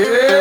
Yeah.